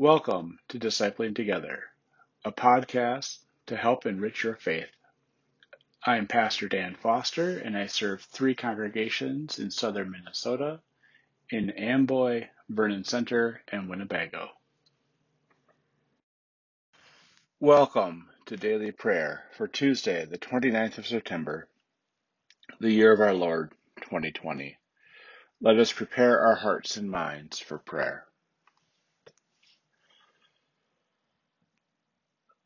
Welcome to Discipling Together, a podcast to help enrich your faith. I am Pastor Dan Foster, and I serve three congregations in southern Minnesota in Amboy, Vernon Center, and Winnebago. Welcome to Daily Prayer for Tuesday, the 29th of September, the year of our Lord, 2020. Let us prepare our hearts and minds for prayer.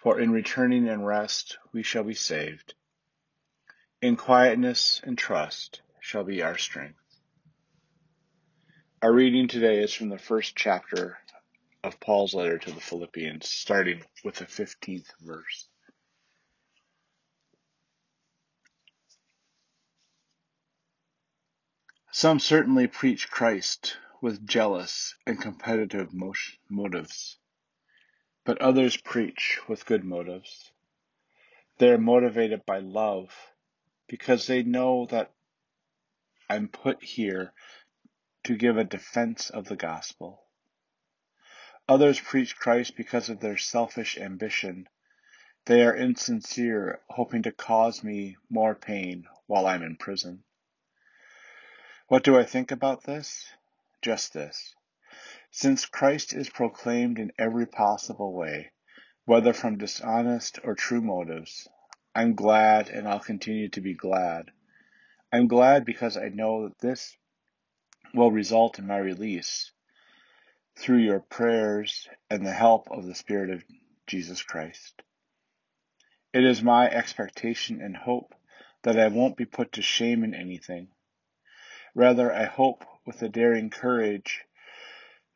for in returning and rest we shall be saved. In quietness and trust shall be our strength. Our reading today is from the first chapter of Paul's letter to the Philippians, starting with the 15th verse. Some certainly preach Christ with jealous and competitive motives but others preach with good motives. They are motivated by love because they know that I'm put here to give a defense of the gospel. Others preach Christ because of their selfish ambition. They are insincere, hoping to cause me more pain while I'm in prison. What do I think about this? Just this. Since Christ is proclaimed in every possible way, whether from dishonest or true motives, I'm glad and I'll continue to be glad. I'm glad because I know that this will result in my release through your prayers and the help of the Spirit of Jesus Christ. It is my expectation and hope that I won't be put to shame in anything. Rather, I hope with a daring courage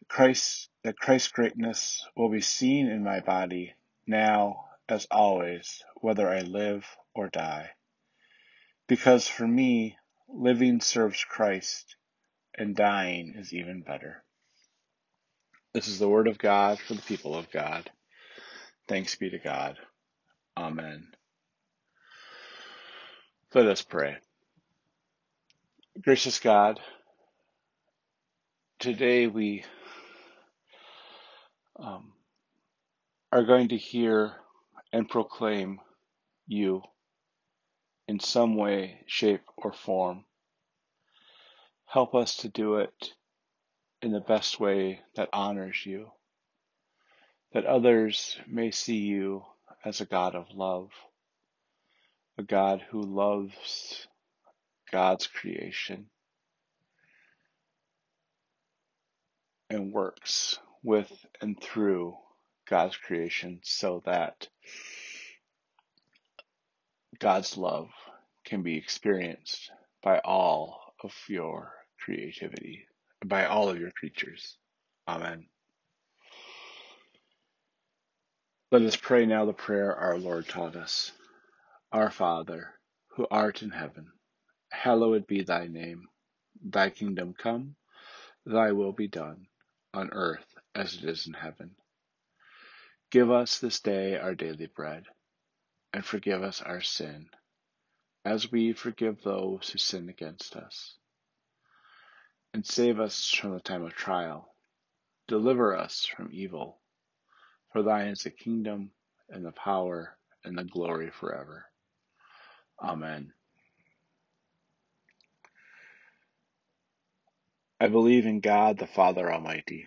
Christ, that Christ's greatness will be seen in my body, now as always, whether I live or die. Because for me, living serves Christ, and dying is even better. This is the word of God for the people of God. Thanks be to God. Amen. Let us pray. Gracious God, today we um, are going to hear and proclaim you in some way, shape, or form. Help us to do it in the best way that honors you, that others may see you as a God of love, a God who loves God's creation and works with and through God's creation so that God's love can be experienced by all of your creativity, by all of your creatures. Amen. Let us pray now the prayer our Lord taught us. Our Father, who art in heaven, hallowed be thy name. Thy kingdom come, thy will be done, on earth as it is in heaven. Give us this day our daily bread, and forgive us our sin, as we forgive those who sin against us. And save us from the time of trial. Deliver us from evil. For thine is the kingdom, and the power, and the glory forever. Amen. I believe in God the Father Almighty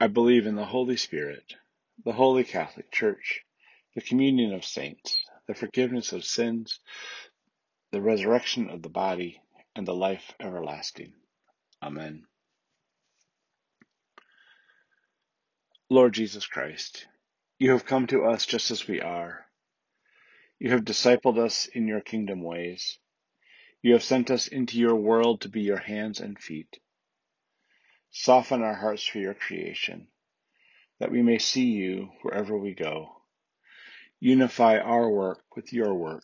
I believe in the Holy Spirit, the Holy Catholic Church, the communion of saints, the forgiveness of sins, the resurrection of the body, and the life everlasting. Amen. Lord Jesus Christ, you have come to us just as we are. You have discipled us in your kingdom ways. You have sent us into your world to be your hands and feet. Soften our hearts for your creation, that we may see you wherever we go. Unify our work with your work,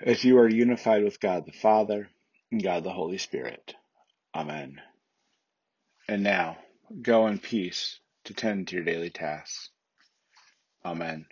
as you are unified with God the Father and God the Holy Spirit. Amen. And now, go in peace to tend to your daily tasks. Amen.